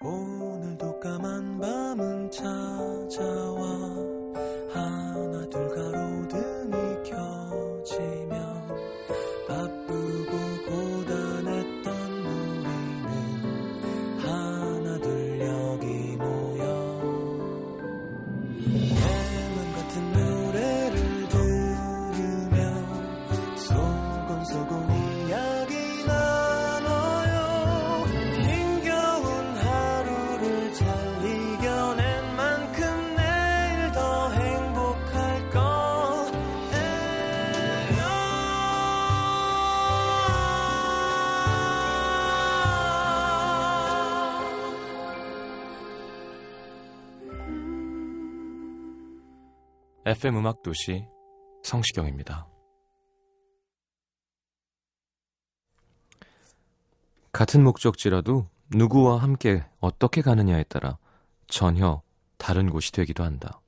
오늘도 까만 밤은 찾아 FM 음악 도시 성시경입니다. 같은 목적지라도 누구와 함께 어떻게 가느냐에 따라 전혀 다른 곳이 되기도 한다.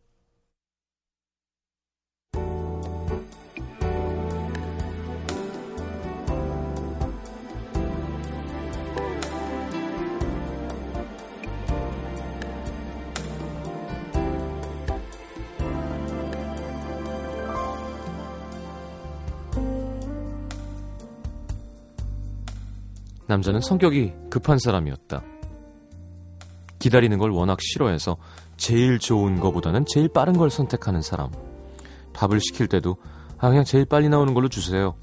남자는 성격이 급한 사람이었다. 기다리는 걸 워낙 싫어해서 제일 좋은 거보다는 제일 빠른 걸 선택하는 사람. 밥을 시킬 때도 아 그냥 제일 빨리 나오는 걸로 주세요.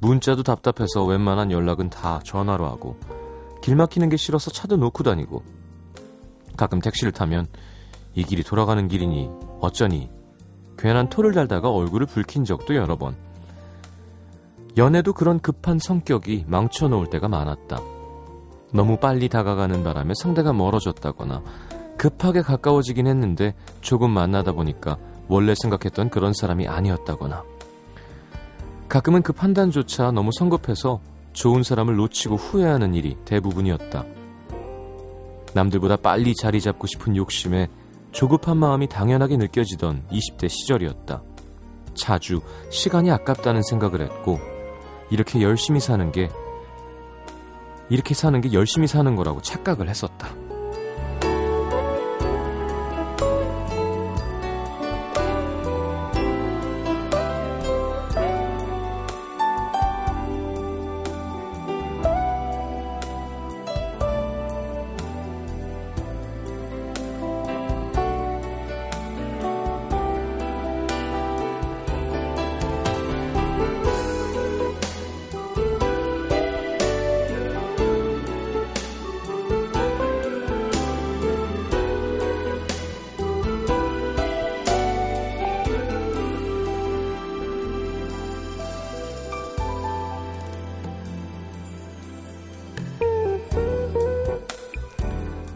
문자도 답답해서 웬만한 연락은 다 전화로 하고 길 막히는 게 싫어서 차도 놓고 다니고 가끔 택시를 타면 이 길이 돌아가는 길이니 어쩌니 괜한 토를 달다가 얼굴을 붉힌 적도 여러 번. 연애도 그런 급한 성격이 망쳐놓을 때가 많았다. 너무 빨리 다가가는 바람에 상대가 멀어졌다거나 급하게 가까워지긴 했는데 조금 만나다 보니까 원래 생각했던 그런 사람이 아니었다거나 가끔은 그 판단조차 너무 성급해서 좋은 사람을 놓치고 후회하는 일이 대부분이었다. 남들보다 빨리 자리 잡고 싶은 욕심에 조급한 마음이 당연하게 느껴지던 20대 시절이었다. 자주 시간이 아깝다는 생각을 했고 이렇게 열심히 사는 게 이렇게 사는 게 열심히 사는 거라고 착각을 했었다.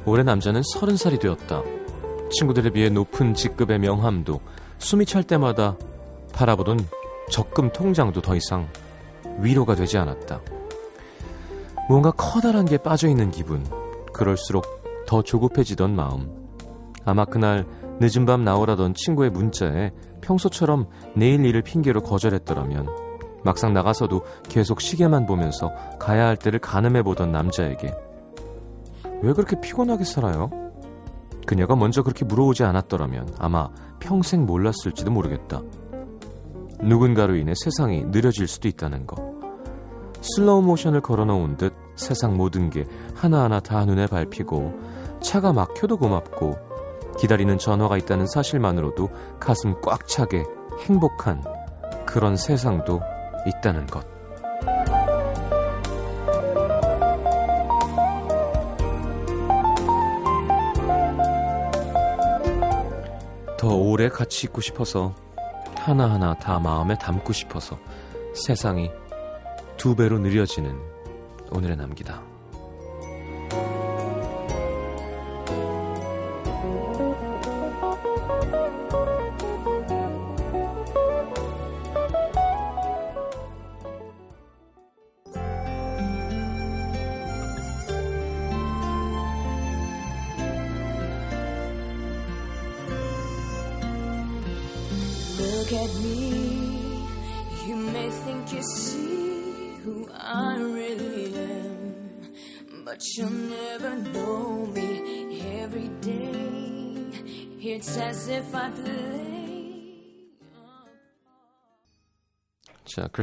올해 남자는 서른 살이 되었다. 친구들에 비해 높은 직급의 명함도 숨이 찰 때마다 바라보던 적금 통장도 더 이상 위로가 되지 않았다. 뭔가 커다란 게 빠져있는 기분. 그럴수록 더 조급해지던 마음. 아마 그날 늦은 밤 나오라던 친구의 문자에 평소처럼 내일 일을 핑계로 거절했더라면 막상 나가서도 계속 시계만 보면서 가야 할 때를 가늠해보던 남자에게 왜 그렇게 피곤하게 살아요? 그녀가 먼저 그렇게 물어오지 않았더라면 아마 평생 몰랐을지도 모르겠다. 누군가로 인해 세상이 느려질 수도 있다는 것. 슬로우 모션을 걸어놓은 듯 세상 모든 게 하나하나 다 눈에 밟히고 차가 막혀도 고맙고 기다리는 전화가 있다는 사실만으로도 가슴 꽉 차게 행복한 그런 세상도 있다는 것. 더 오래 같이 있고 싶어서 하나하나 다 마음에 담고 싶어서 세상이 두 배로 느려지는 오늘의 남기다.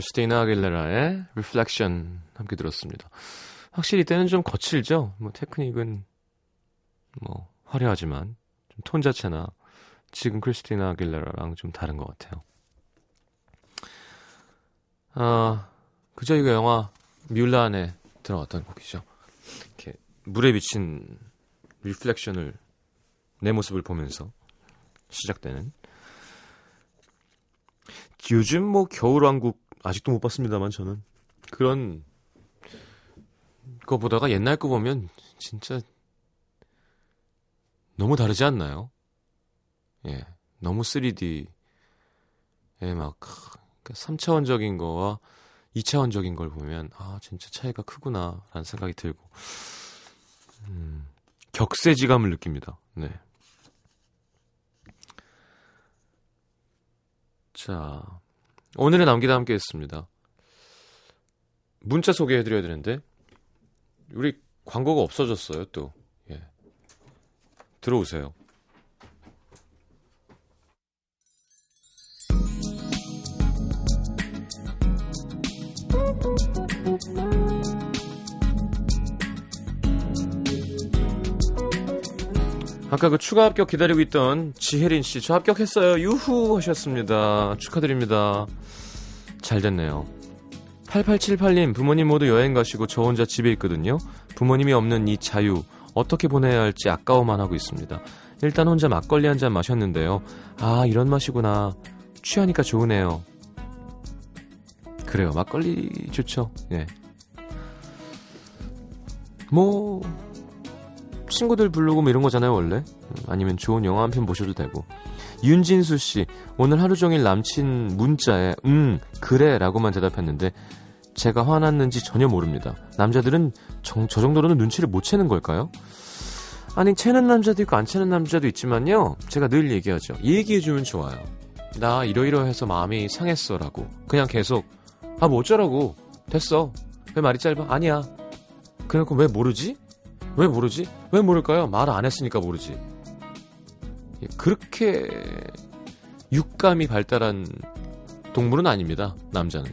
자, 크리스티나 아길레라의 Reflection 함께 들었습니다. 확실히 이때는 좀 거칠죠. 뭐 테크닉은 뭐 화려하지만 좀톤 자체나 지금 크리스티나 아길레라랑 좀 다른 것 같아요. 아, 그저 이거 영화 뮬라 안에 들어갔던 곡이죠. 이렇게 물에 비친 리플렉션을 내 모습을 보면서 시작되는 요즘 뭐 겨울왕국 아직도 못 봤습니다만 저는 그런 거 보다가 옛날 거 보면 진짜 너무 다르지 않나요? 예, 너무 3D에 막 3차원적인 거와 2차원적인 걸 보면 아 진짜 차이가 크구나라는 생각이 들고 음, 격세지감을 느낍니다. 네. 자, 오늘의 남기다 함께 했습니다. 문자 소개해드려야 되는데, 우리 광고가 없어졌어요, 또. 예. 들어오세요. 아까 그 추가 합격 기다리고 있던 지혜린 씨, 저 합격했어요. 유후 하셨습니다. 축하드립니다. 잘 됐네요. 8878님, 부모님 모두 여행 가시고 저 혼자 집에 있거든요. 부모님이 없는 이 자유, 어떻게 보내야 할지 아까워만 하고 있습니다. 일단 혼자 막걸리 한 잔 마셨는데요. 아, 이런 맛이구나. 취하니까 좋으네요. 그래요. 막걸리 좋죠. 예. 뭐, 친구들 부르고 뭐 이런 거잖아요, 원래. 아니면 좋은 영화 한 편 보셔도 되고. 윤진수 씨, 오늘 하루 종일 남친 문자에, 음, 그래, 라고만 대답했는데, 제가 화났는지 전혀 모릅니다. 남자들은 정, 저 정도로는 눈치를 못 채는 걸까요? 아니, 채는 남자도 있고 안 채는 남자도 있지만요, 제가 늘 얘기하죠. 얘기해주면 좋아요. 나 이러이러해서 마음이 상했어, 라고. 그냥 계속, 아, 뭐 어쩌라고. 됐어. 왜 말이 짧아? 아니야. 그래놓고 왜 모르지? 왜 모르지? 왜 모를까요? 말 안 했으니까 모르지. 예, 그렇게 육감이 발달한 동물은 아닙니다. 남자는.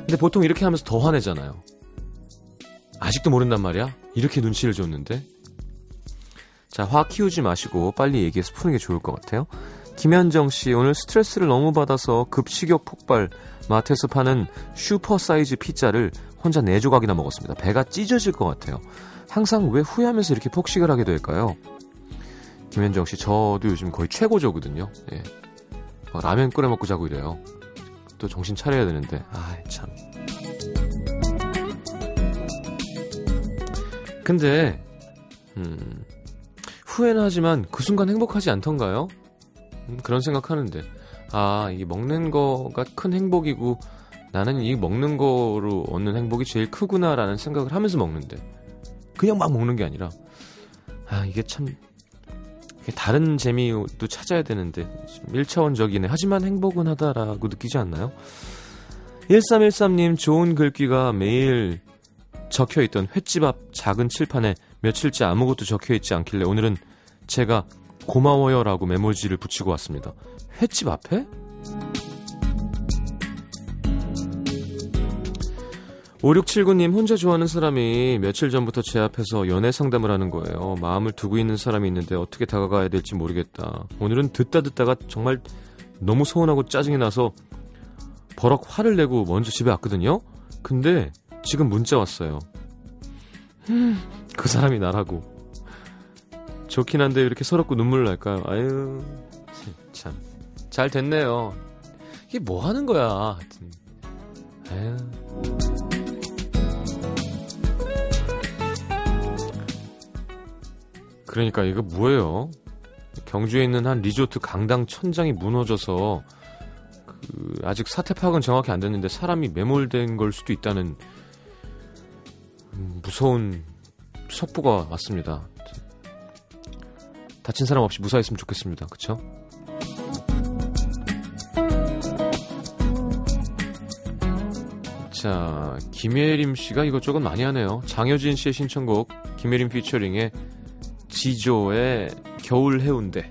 근데 보통 이렇게 하면서 더 화내잖아요. 아직도 모른단 말이야? 이렇게 눈치를 줬는데. 자, 화 키우지 마시고 빨리 얘기해서 푸는 게 좋을 것 같아요. 김현정 씨, 오늘 스트레스를 너무 받아서 급식욕 폭발, 마트에서 파는 슈퍼 사이즈 피자를 혼자 네 조각이나 먹었습니다. 배가 찢어질 것 같아요. 항상 왜 후회하면서 이렇게 폭식을 하게 될까요? 김현정 씨, 저도 요즘 거의 최고조거든요. 예. 라면 끓여 먹고 자고 이래요. 또 정신 차려야 되는데, 아 참. 근데, 음, 후회는 하지만 그 순간 행복하지 않던가요? 음, 그런 생각하는데, 아, 이게 먹는 거가 큰 행복이고, 나는 이 먹는 거로 얻는 행복이 제일 크구나라는 생각을 하면서 먹는데 그냥 막 먹는 게 아니라 아 이게 참 다른 재미도 찾아야 되는데 1차원적이네 하지만 행복은 하다라고 느끼지 않나요? 1313님 좋은 글귀가 매일 적혀있던 횟집 앞 작은 칠판에 며칠째 아무것도 적혀있지 않길래 오늘은 제가 고마워요라고 메모지를 붙이고 왔습니다. 횟집 앞에? 5679님 혼자 좋아하는 사람이 며칠 전부터 제 앞에서 연애 상담을 하는 거예요. 마음을 두고 있는 사람이 있는데 어떻게 다가가야 될지 모르겠다. 오늘은 듣다 듣다가 정말 너무 서운하고 짜증이 나서 버럭 화를 내고 먼저 집에 왔거든요. 근데 지금 문자 왔어요. 그 사람이 나라고. 좋긴 한데 이렇게 서럽고 눈물 날까요? 아유 참. 잘 됐네요. 이게 뭐 하는 거야. 아유. 그러니까 이거 뭐예요? 경주에 있는 한 리조트 강당 천장이 무너져서 그 아직 사태 파악은 정확히 안 됐는데 사람이 매몰된 걸 수도 있다는 음, 무서운 속보가 왔습니다. 다친 사람 없이 무사했으면 좋겠습니다. 그쵸? 자, 김예림 씨가 이것저것 많이 하네요. 장효진 씨의 신청곡, 김예림 피처링의 지조의 겨울 해운대.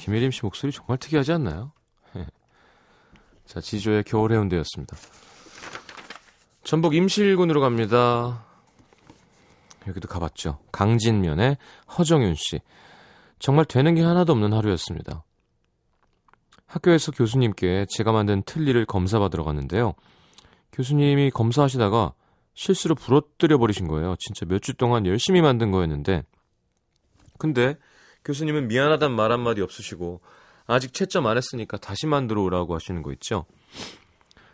김예림 씨 목소리 정말 특이하지 않나요? 자, 지조의 겨울 해운대였습니다. 전북 임실군으로 갑니다. 여기도 가봤죠. 강진면의 허정윤 씨. 정말 되는 게 하나도 없는 하루였습니다. 학교에서 교수님께 제가 만든 틀니를 검사받으러 갔는데요. 교수님이 검사하시다가 실수로 부러뜨려 버리신 거예요. 진짜 몇 주 동안 열심히 만든 거였는데. 근데 교수님은 미안하단 말 한마디 없으시고 아직 채점 안 했으니까 다시 만들어 오라고 하시는 거 있죠.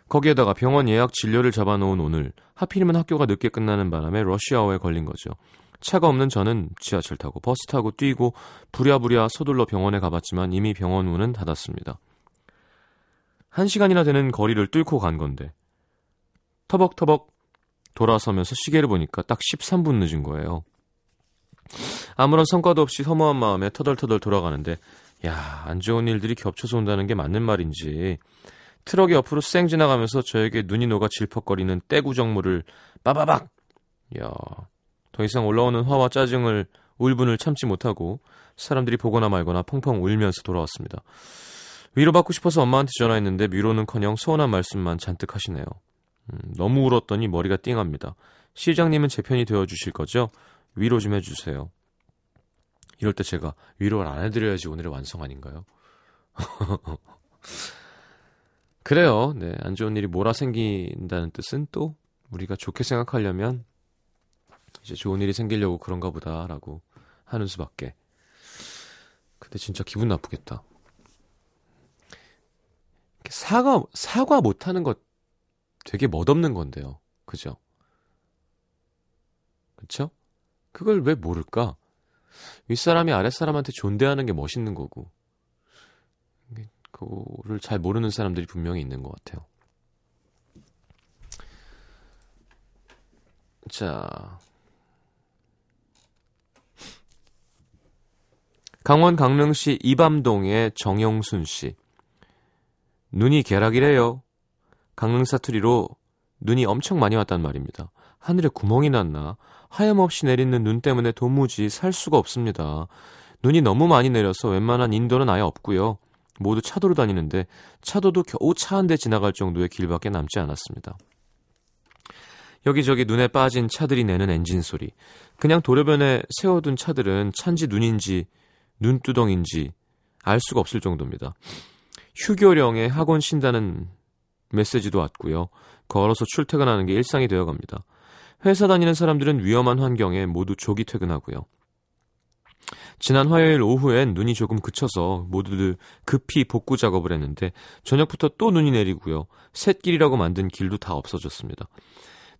거기에다가 병원 예약 진료를 잡아놓은 오늘 하필이면 학교가 늦게 끝나는 바람에 러시아워에 걸린 거죠. 차가 없는 저는 지하철 타고 버스 타고 뛰고 부랴부랴 서둘러 병원에 가봤지만 이미 병원 문은 닫았습니다. 한 시간이나 되는 거리를 뚫고 간 건데 터벅터벅 돌아서면서 시계를 보니까 딱 13분 늦은 거예요. 아무런 성과도 없이 허무한 마음에 터덜터덜 돌아가는데 야, 안 좋은 일들이 겹쳐서 온다는 게 맞는 말인지 트럭이 옆으로 쌩 지나가면서 저에게 눈이 녹아 질퍽거리는 땟구정물을 빠바박 야, 더 이상 올라오는 화와 짜증을 울분을 참지 못하고 사람들이 보거나 말거나 펑펑 울면서 돌아왔습니다. 위로받고 싶어서 엄마한테 전화했는데 위로는커녕 서운한 말씀만 잔뜩 하시네요. 음, 너무 울었더니 머리가 띵합니다. 시장님은 제 편이 되어 주실 거죠? 위로 좀 해주세요. 이럴 때 제가 위로를 안 해드려야지 오늘의 완성 아닌가요? 그래요. 네, 안 좋은 일이 몰아 생긴다는 뜻은 또 우리가 좋게 생각하려면 이제 좋은 일이 생기려고 그런가 보다라고 하는 수밖에. 근데 진짜 기분 나쁘겠다. 사과 사과 못 하는 것 되게 멋없는 건데요. 그죠? 그쵸? 그걸 왜 모를까? 윗사람이 아랫사람한테 존대하는 게 멋있는 거고. 그거를 잘 모르는 사람들이 분명히 있는 것 같아요. 자. 강원 강릉시 이밤동의 정영순 씨. 눈이 개락이래요. 강릉 사투리로 눈이 엄청 많이 왔단 말입니다. 하늘에 구멍이 났나? 하염없이 내리는 눈 때문에 도무지 살 수가 없습니다. 눈이 너무 많이 내려서 웬만한 인도는 아예 없고요. 모두 차도로 다니는데 차도도 겨우 차 한 대 지나갈 정도의 길밖에 남지 않았습니다. 여기저기 눈에 빠진 차들이 내는 엔진 소리. 그냥 도로변에 세워둔 차들은 찬지 눈인지 눈두덩인지 알 수가 없을 정도입니다. 휴교령에 학원 쉰다는 메시지도 왔고요. 걸어서 출퇴근하는 게 일상이 되어갑니다. 회사 다니는 사람들은 위험한 환경에 모두 조기 퇴근하고요. 지난 화요일 오후엔 눈이 조금 그쳐서 모두들 급히 복구 작업을 했는데 저녁부터 또 눈이 내리고요. 샛길이라고 만든 길도 다 없어졌습니다.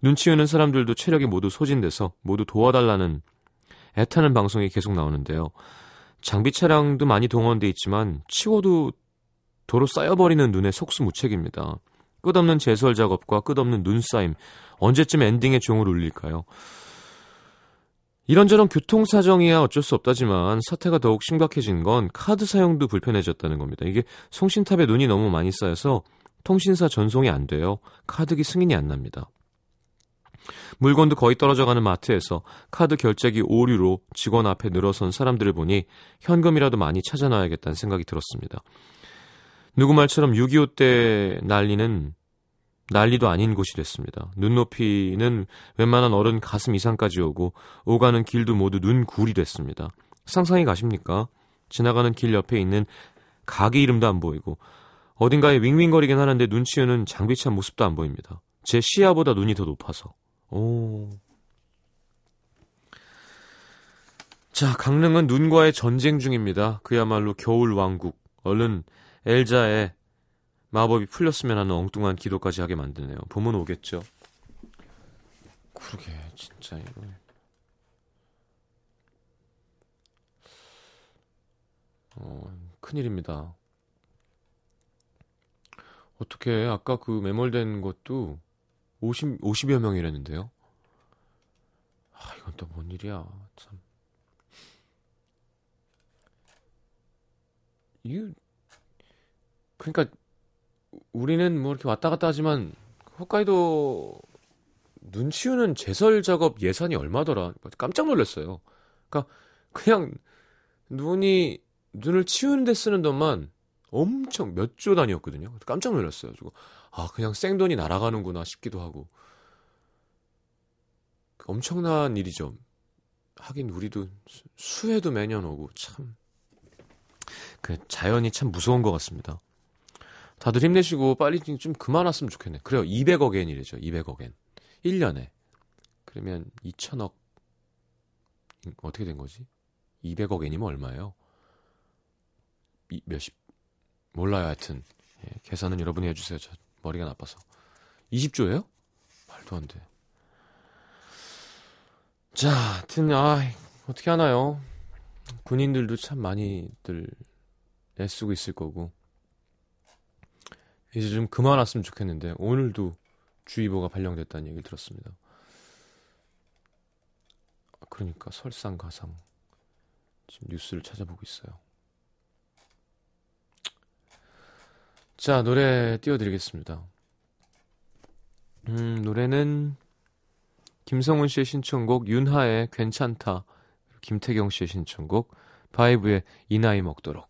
눈 치우는 사람들도 체력이 모두 소진돼서 모두 도와달라는 애타는 방송이 계속 나오는데요. 장비 차량도 많이 동원돼 있지만 치워도 도로 쌓여버리는 눈의 속수무책입니다. 끝없는 제설 작업과 끝없는 눈싸임 언제쯤 엔딩의 종을 울릴까요? 이런저런 교통 사정이야 어쩔 수 없다지만 사태가 더욱 심각해진 건 카드 사용도 불편해졌다는 겁니다. 이게 송신탑에 눈이 너무 많이 쌓여서 통신사 전송이 안 돼요. 카드기 승인이 안 납니다. 물건도 거의 떨어져가는 마트에서 카드 결제기 오류로 직원 앞에 늘어선 사람들을 보니 현금이라도 많이 찾아놔야겠다는 생각이 들었습니다. 누구 말처럼 6.25 때 난리는 난리도 아닌 곳이 됐습니다. 눈높이는 웬만한 어른 가슴 이상까지 오고 오가는 길도 모두 눈굴이 됐습니다. 상상이 가십니까? 지나가는 길 옆에 있는 가게 이름도 안 보이고 어딘가에 윙윙거리긴 하는데 눈치우는 장비차 모습도 안 보입니다. 제 시야보다 눈이 더 높아서. 오. 자, 강릉은 눈과의 전쟁 중입니다. 그야말로 겨울 왕국. 얼른 엘자의 마법이 풀렸으면 하는 엉뚱한 기도까지 하게 만드네요. 봄은 오겠죠. 그러게 진짜 이거 어, 큰일입니다. 어떻게 아까 그 매몰된 것도 50 50여 명이랬는데요. 아, 이건 또 뭔 일이야. 참. 이 그러니까 우리는 뭐 이렇게 왔다 갔다 하지만 홋카이도 눈 치우는 제설 작업 예산이 얼마더라? 깜짝 놀랐어요. 그러니까 그냥 눈이 눈을 치우는데 쓰는 돈만 엄청 몇 조 단위였거든요. 깜짝 놀랐어요. 그리고 아 그냥 생돈이 날아가는구나 싶기도 하고 엄청난 일이죠. 하긴 우리도 수해도 매년 오고 참 그 자연이 참 무서운 것 같습니다. 다들 힘내시고 빨리 좀 그만 왔으면 좋겠네. 그래요. 200억 엔이래죠. 200억 엔. 1년에. 그러면 2천억 어떻게 된 거지? 200억 엔이면 얼마예요? 이, 몇십 몰라요. 하여튼 예, 계산은 여러분이 해주세요. 저 머리가 나빠서 20조예요? 말도 안 돼. 자, 하여튼 아 어떻게 하나요? 군인들도 참 많이들 애쓰고 있을 거고 이제 좀 그만 왔으면 좋겠는데 오늘도 주의보가 발령됐다는 얘기를 들었습니다. 그러니까 설상가상 지금 뉴스를 찾아보고 있어요. 자 노래 띄워드리겠습니다. 음 노래는 김성훈 씨의 신청곡 윤하의 괜찮다 김태경 씨의 신청곡 바이브의 이 나이 먹도록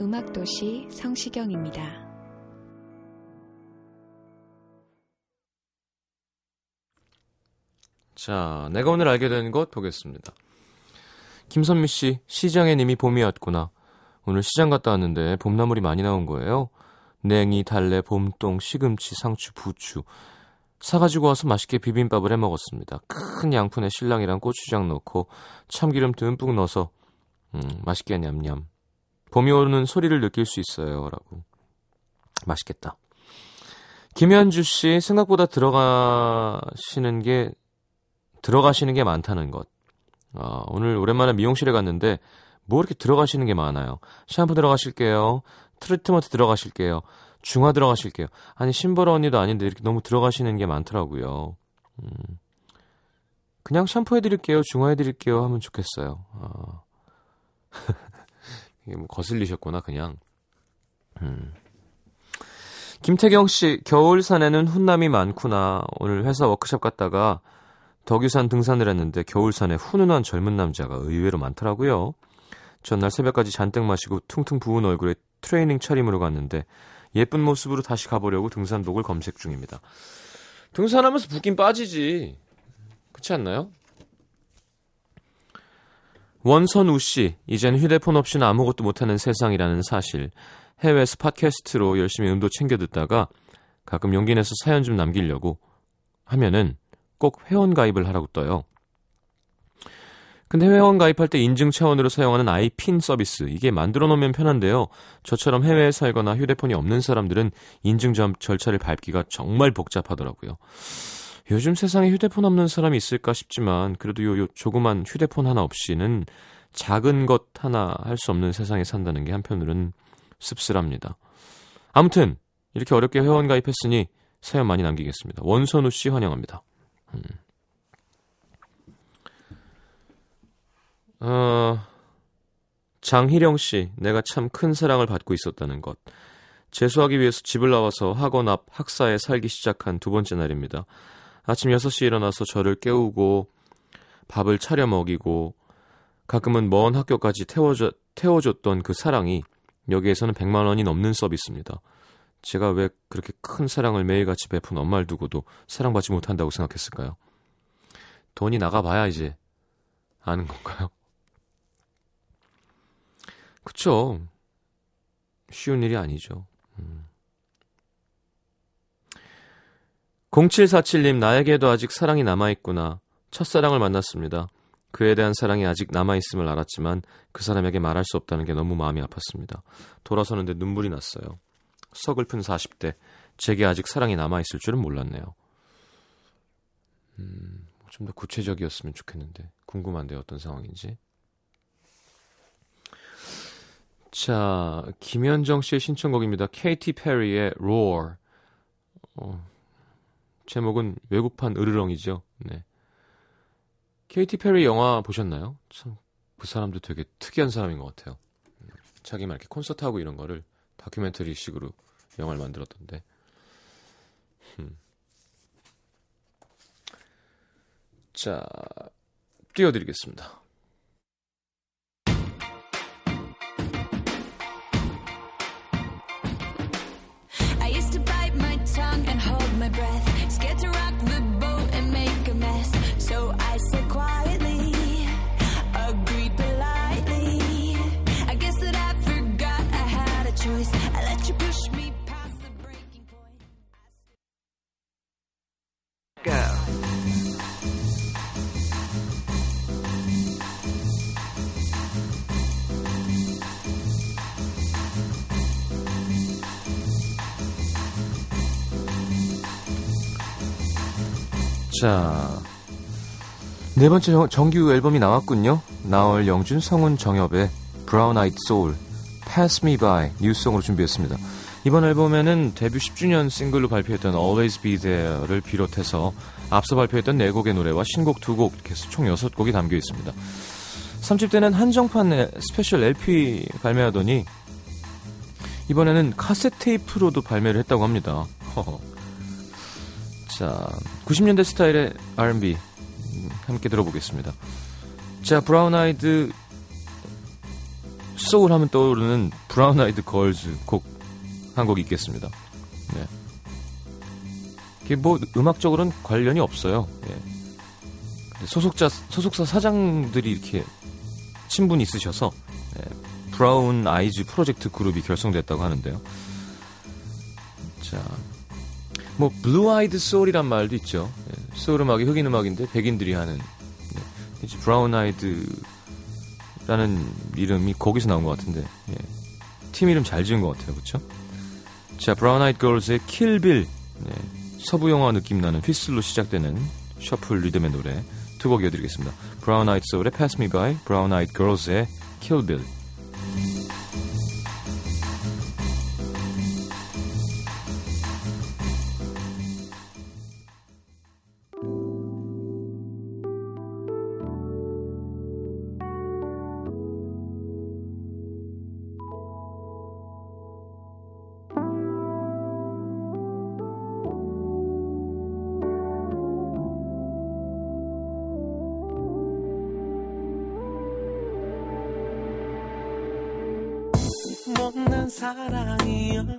음악도시 성시경입니다. 자, 내가 오늘 알게 된 것 보겠습니다. 김선미 씨, 시장에 님이 봄이었구나. 오늘 시장 갔다 왔는데 봄나물이 많이 나온 거예요. 냉이, 달래, 봄동, 시금치, 상추, 부추. 사가지고 와서 맛있게 비빔밥을 해 먹었습니다. 큰 양푼에 신랑이랑 고추장 넣고 참기름 듬뿍 넣어서 음, 맛있게 냠냠. 봄이 오는 소리를 느낄 수 있어요. 라고. 맛있겠다. 김현주 씨, 생각보다 들어가시는 게 들어가시는 게 많다는 것. 아, 오늘 오랜만에 미용실에 갔는데 뭐 이렇게 들어가시는 게 많아요. 샴푸 들어가실게요. 트리트먼트 들어가실게요. 중화 들어가실게요. 아니 신보라 언니도 아닌데 이렇게 너무 들어가시는 게 많더라고요. 음. 그냥 샴푸 해드릴게요. 중화 해드릴게요. 하면 좋겠어요. 아. 뭐 거슬리셨구나 그냥. 음. 김태경 씨, 겨울산에는 훈남이 많구나. 오늘 회사 워크숍 갔다가 덕유산 등산을 했는데 겨울산에 훈훈한 젊은 남자가 의외로 많더라고요. 전날 새벽까지 잔뜩 마시고 퉁퉁 부은 얼굴에 트레이닝 차림으로 갔는데 예쁜 모습으로 다시 가보려고 등산복을 검색 중입니다. 등산하면서 붓긴 빠지지. 그렇지 않나요? 원선우 씨, 이젠 휴대폰 없이는 아무것도 못하는 세상이라는 사실. 해외에서 팟캐스트로 열심히 음도 챙겨 듣다가 가끔 용기 내서 사연 좀 남기려고 하면은 꼭 회원 가입을 하라고 떠요. 근데 회원 가입할 때 인증 차원으로 사용하는 아이핀 서비스 이게 만들어 놓으면 편한데요. 저처럼 해외에 살거나 휴대폰이 없는 사람들은 인증 절차를 밟기가 정말 복잡하더라고요. 요즘 세상에 휴대폰 없는 사람이 있을까 싶지만 그래도 요, 요 조그만 휴대폰 하나 없이는 작은 것 하나 할 수 없는 세상에 산다는 게 한편으로는 씁쓸합니다. 아무튼 이렇게 어렵게 회원 가입했으니 사연 많이 남기겠습니다. 원선우 씨 환영합니다. 음. 어, 장희령 씨, 내가 참 큰 사랑을 받고 있었다는 것. 재수하기 위해서 집을 나와서 학원 앞 학사에 살기 시작한 두 번째 날입니다. 아침 6시에 일어나서 저를 깨우고 밥을 차려 먹이고 가끔은 먼 학교까지 태워줘, 태워줬던 그 사랑이 여기에서는 100만 원이 넘는 서비스입니다. 제가 왜 그렇게 큰 사랑을 매일같이 베푼 엄마를 두고도 사랑받지 못한다고 생각했을까요? 돈이 나가봐야 이제 아는 건가요? 그쵸. 쉬운 일이 아니죠. 음. 0747님, 나에게도 아직 사랑이 남아있구나. 첫사랑을 만났습니다. 그에 대한 사랑이 아직 남아있음을 알았지만 그 사람에게 말할 수 없다는 게 너무 마음이 아팠습니다. 돌아서는데 눈물이 났어요. 서글픈 40대, 제게 아직 사랑이 남아있을 줄은 몰랐네요. 음, 좀 더 구체적이었으면 좋겠는데, 궁금한데 어떤 상황인지. 자, 김현정 씨의 신청곡입니다. 케이티 페리의 Roar. 어, 제목은 외국판 으르렁이죠. 네. 케이티 페리 영화 보셨나요? 참, 그 사람도 되게 특이한 사람인 것 같아요. 자기만 이렇게 콘서트하고 이런 거를 다큐멘터리 식으로 영화를 만들었던데. 음. 자, 띄워드리겠습니다. 자, 네 번째 정규 앨범이 나왔군요. 나얼 영준 성훈 정엽의 Brown Eyed Soul, Pass Me By new song으로 준비했습니다. 이번 앨범에는 데뷔 10주년 싱글로 발표했던 Always Be There를 비롯해서 앞서 발표했던 4곡의 노래와 신곡 2곡 이렇게 총 6곡이 담겨 있습니다. 3집 때는 한정판의 special LP 발매하더니 이번에는 카세트 테이프로도 발매를 했다고 합니다. 자, 90년대 스타일의 R&B 함께 들어보겠습니다. 자, 브라운 아이드 소울 하면 떠오르는 브라운 아이드 걸즈 곡 한 곡 잇겠습니다. 네. 이게 뭐 음악적으로는 관련이 없어요. 예. 소속자 소속사 사장들이 이렇게 친분이 있으셔서 예. 브라운 아이즈 프로젝트 그룹이 결성됐다고 하는데요. 자, 뭐 blue-eyed soul이란 말도 있죠. 예, 소울 음악이 흑인 음악인데 백인들이 하는 예, 브라운 아이드라는 이름이 거기서 나온 것 같은데 예, 팀 이름 잘 지은 것 같아요, 그렇죠? 자, 브라운 아이드 걸즈의 Kill Bill 네, 서부 영화 느낌 나는 휘슬로 시작되는 shuffle 리듬의 노래 두 곡 이어드리겠습니다. 브라운 아이드 소울의 Pass Me By, 브라운 아이드 걸즈의 Kill Bill 사랑이었을까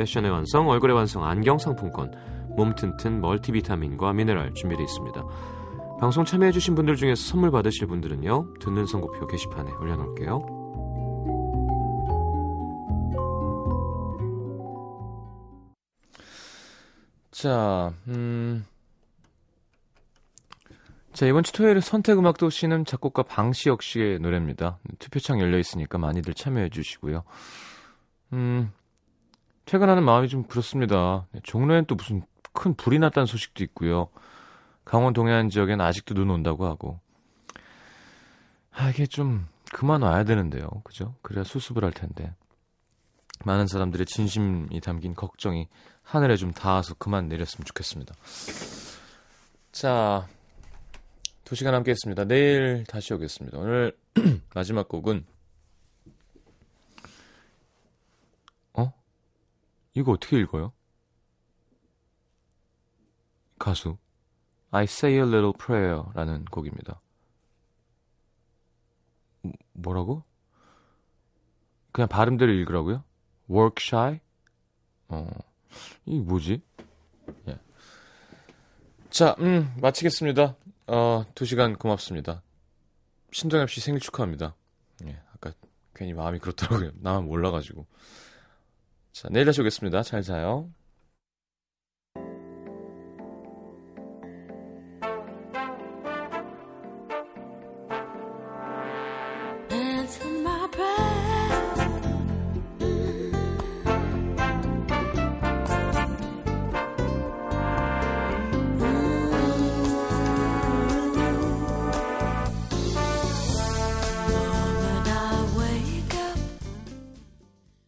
패션의 완성, 얼굴의 완성, 안경 상품권, 몸 튼튼 멀티비타민과 미네랄 준비되어 있습니다. 방송 참여해주신 분들 중에서 선물 받으실 분들은요, 듣는 선고표 게시판에 올려놓을게요. 자, 음. 자, 이번 주 토요일 선택 음악 도시는 작곡가 방시혁 씨의 노래입니다. 투표창 열려 있으니까 많이들 참여해 주시고요. 음, 퇴근하는 마음이 좀 그렇습니다. 종로엔 또 무슨 큰 불이 났다는 소식도 있고요. 강원 동해안 지역엔 아직도 눈 온다고 하고. 아, 이게 좀 그만 와야 되는데요. 그죠? 그래야 수습을 할 텐데. 많은 사람들의 진심이 담긴 걱정이 하늘에 좀 닿아서 그만 내렸으면 좋겠습니다. 자, 두 시간 함께 했습니다. 내일 다시 오겠습니다. 오늘 마지막 곡은 이거 어떻게 읽어요? 가수 I Say a Little Prayer라는 곡입니다. 뭐- 뭐라고? 그냥 발음대로 읽으라고요? Work shy? 어, 이 뭐지? 예. 자, 음, 마치겠습니다. 어, 두 시간 고맙습니다. 신동엽 씨 생일 축하합니다. 예, 아까 괜히 마음이 그렇더라고요. 나만 몰라가지고. 자, 내일 다시 오겠습니다. 잘 자요.